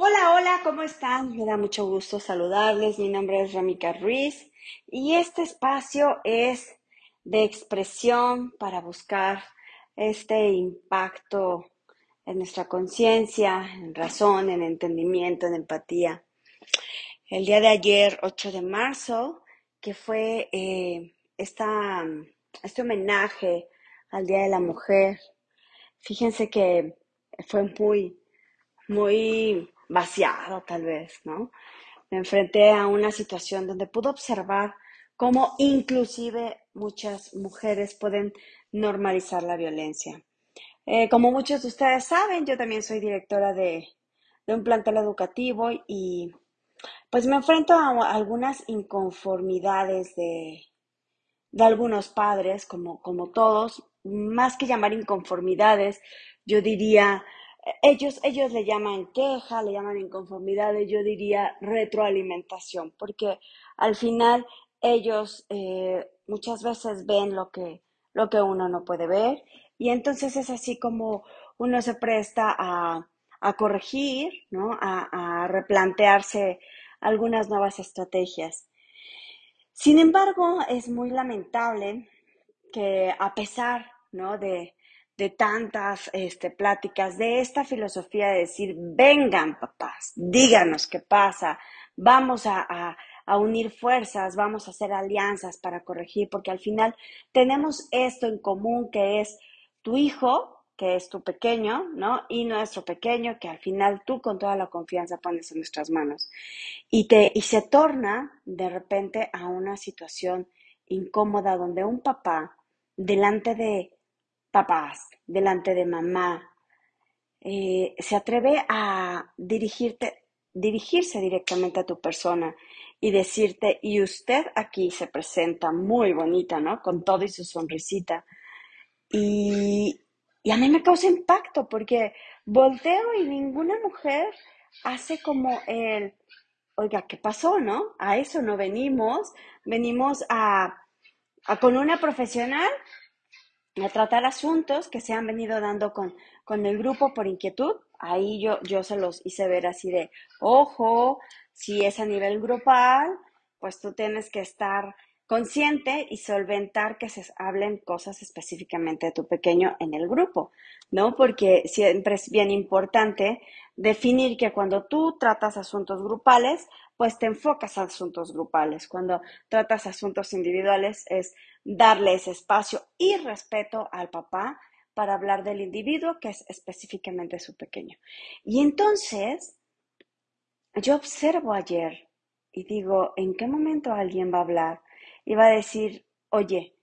Hola, hola, ¿cómo están? Me da mucho gusto saludarles. Mi nombre es Ramika Ruiz y este espacio es de expresión para buscar este impacto en nuestra conciencia, en razón, en entendimiento, en empatía. El día de ayer, 8 de marzo, que fue eh, esta, este homenaje al Día de la Mujer, fíjense que fue muy, muy vaciado tal vez, ¿no? Me enfrenté a una situación donde pude observar cómo inclusive muchas mujeres pueden normalizar la violencia. Eh, como muchos de ustedes saben, yo también soy directora de, de un plantel educativo y pues me enfrento a algunas inconformidades de, de algunos padres, como, como todos, más que llamar inconformidades, yo diría ellos, ellos le llaman queja, le llaman inconformidades, yo diría retroalimentación, porque al final ellos eh, muchas veces ven lo que, lo que uno no puede ver y entonces es así como uno se presta a, a corregir, ¿no? a, a replantearse algunas nuevas estrategias. Sin embargo, es muy lamentable que a pesar ¿no? de, de tantas este, pláticas, de esta filosofía de decir, vengan papás, díganos qué pasa, vamos a, a, unir fuerzas, vamos a hacer alianzas para corregir, porque al final tenemos esto en común que es tu hijo, que es tu pequeño, ¿no? Y nuestro pequeño, que al final tú con toda la confianza pones en nuestras manos. Y, te, y se torna de repente a una situación incómoda donde un papá, delante de papás, delante de mamá, eh, se atreve a dirigirte, dirigirse directamente a tu persona y decirte, y usted aquí se presenta muy bonita, ¿no? Con todo y su sonrisita. Y, a mí me causa impacto porque volteo y ninguna mujer hace como el, oiga, ¿qué pasó, no? A eso no venimos, venimos a con una profesional a tratar asuntos que se han venido dando con, con el grupo por inquietud. Ahí yo, yo se los hice ver así de, ojo, si es a nivel grupal, pues tú tienes que estar consciente y solventar que se hablen cosas específicamente de tu pequeño en el grupo, ¿no? Porque siempre es bien importante definir que cuando tú tratas asuntos grupales, pues te enfocas a asuntos grupales. Cuando tratas asuntos individuales es darle ese espacio y respeto al papá para hablar del individuo que es específicamente su pequeño. Y entonces, yo observo ayer y digo, ¿en qué momento alguien va a hablar? Y va a decir, oye,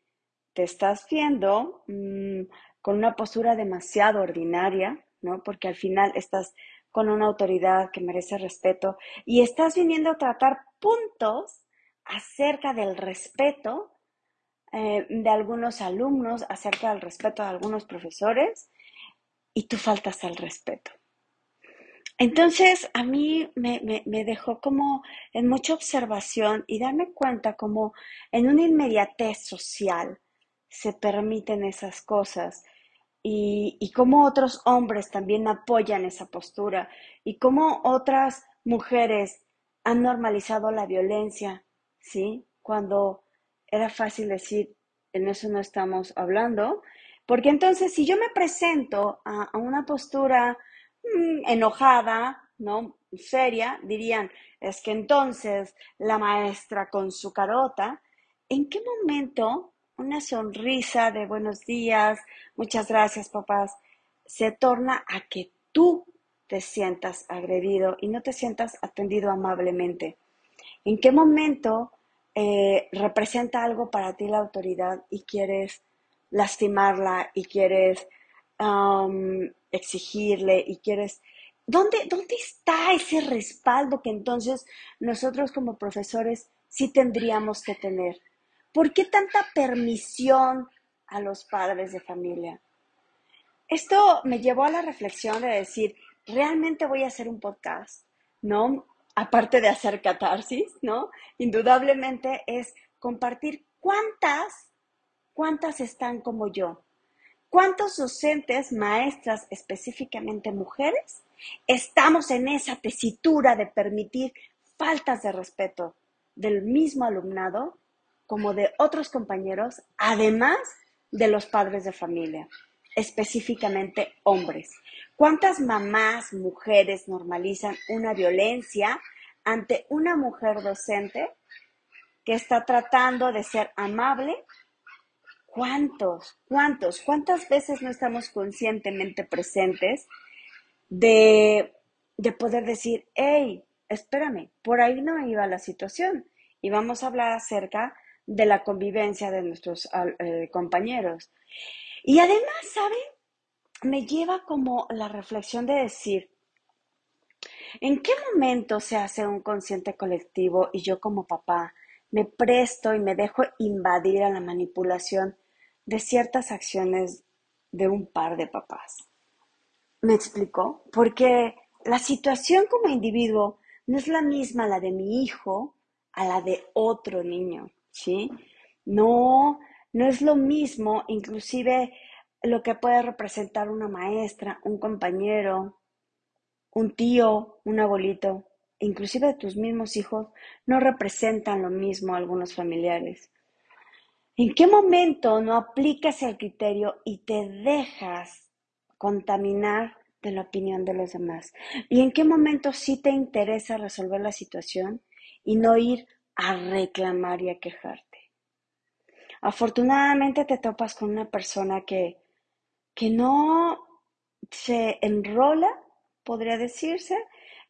te estás viendo mm, con una postura demasiado ordinaria, ¿no? Porque al final estás con una autoridad que merece respeto y estás viniendo a tratar puntos acerca del respeto eh, de algunos alumnos, acerca del respeto de algunos profesores, y tú faltas al respeto. Entonces, a mí me, me, dejó como en mucha observación y darme cuenta como en una inmediatez social se permiten esas cosas y, y cómo otros hombres también apoyan esa postura y cómo otras mujeres han normalizado la violencia, ¿sí? Cuando era fácil decir, en eso no estamos hablando, porque entonces si yo me presento a, una postura mm, enojada, ¿no? Seria, dirían, es que entonces la maestra con su carota, ¿en qué momento una sonrisa de buenos días, muchas gracias papás, se torna a que tú te sientas agredido y no te sientas atendido amablemente? ¿En qué momento eh, representa algo para ti la autoridad y quieres lastimarla y quieres um, exigirle y quieres... ¿Dónde, ¿Dónde está ese respaldo que entonces nosotros como profesores sí tendríamos que tener? ¿Por qué tanta permisión a los padres de familia? Esto me llevó a la reflexión de decir, ¿realmente voy a hacer un podcast? ¿No? Aparte de hacer catarsis, ¿no? Indudablemente es compartir cuántas, cuántas están como yo. ¿Cuántos docentes, maestras, específicamente mujeres, Estamos en esa tesitura de permitir faltas de respeto del mismo alumnado como de otros compañeros, además de los padres de familia, específicamente hombres. ¿Cuántas mamás, mujeres normalizan una violencia ante una mujer docente que está tratando de ser amable? ¿Cuántos? ¿Cuántos? ¿Cuántas veces no estamos conscientemente presentes de, de poder decir, hey, espérame, por ahí no iba la situación? Y vamos a hablar acerca de la convivencia de nuestros eh, compañeros. Y además, ¿saben? Me lleva como la reflexión de decir, ¿en qué momento se hace un consciente colectivo y yo como papá me presto y me dejo invadir a la manipulación de ciertas acciones de un par de papás? ¿Me explico? Porque la situación como individuo no es la misma la de mi hijo a la de otro niño. ¿sí? No, no es lo mismo, inclusive lo que puede representar una maestra, un compañero, un tío, un abuelito, inclusive tus mismos hijos, no representan lo mismo a algunos familiares. ¿En qué momento no aplicas el criterio y te dejas contaminar de la opinión de los demás? ¿Y en qué momento sí te interesa resolver la situación y no ir a reclamar y a quejarte. Afortunadamente te topas con una persona que, que no se enrola, podría decirse,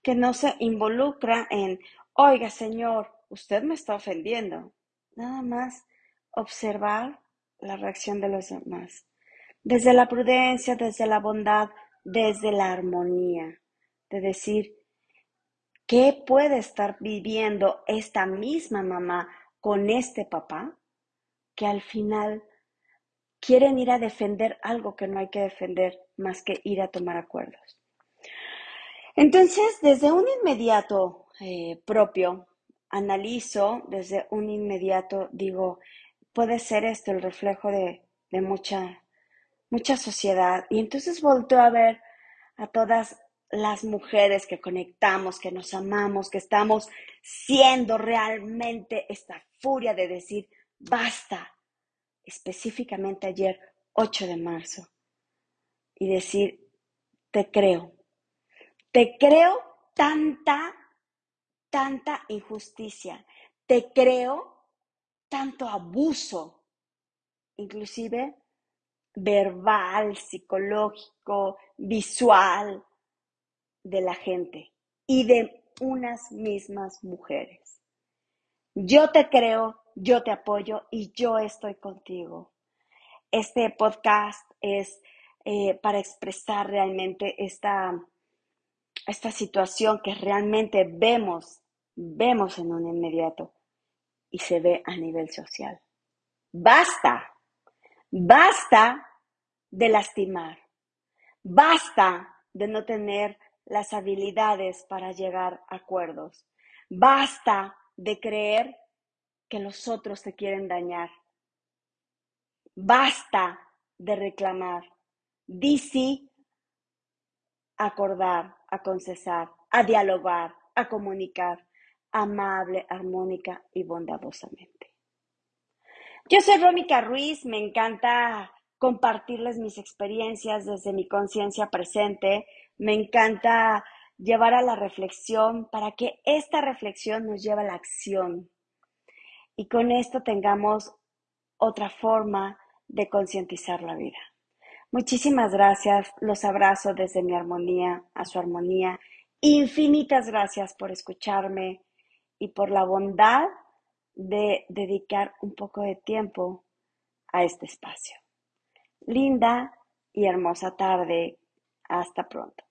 que no se involucra en, oiga señor, usted me está ofendiendo. Nada más observar la reacción de los demás. Desde la prudencia, desde la bondad, desde la armonía. De decir, ¿Qué puede estar viviendo esta misma mamá con este papá? Que al final quieren ir a defender algo que no hay que defender más que ir a tomar acuerdos. Entonces, desde un inmediato eh, propio, analizo, desde un inmediato digo, puede ser esto el reflejo de, de mucha, mucha sociedad. Y entonces volteo a ver a todas las mujeres que conectamos, que nos amamos, que estamos siendo realmente esta furia de decir, basta, específicamente ayer, 8 de marzo, y decir, te creo, te creo tanta, tanta injusticia, te creo tanto abuso, inclusive verbal, psicológico, visual, de la gente y de unas mismas mujeres. Yo te creo, yo te apoyo y yo estoy contigo. Este podcast es eh, para expresar realmente esta, esta situación que realmente vemos, vemos en un inmediato y se ve a nivel social. Basta, basta de lastimar, basta de no tener las habilidades para llegar a acuerdos. Basta de creer que los otros te quieren dañar. Basta de reclamar. Di sí acordar, a concesar, a dialogar, a comunicar, amable, armónica y bondadosamente. Yo soy Rómica Ruiz, me encanta compartirles mis experiencias desde mi conciencia presente, me encanta llevar a la reflexión para que esta reflexión nos lleve a la acción y con esto tengamos otra forma de concientizar la vida. Muchísimas gracias, los abrazo desde mi armonía a su armonía. Infinitas gracias por escucharme y por la bondad de dedicar un poco de tiempo a este espacio. Linda y hermosa tarde. Hasta pronto.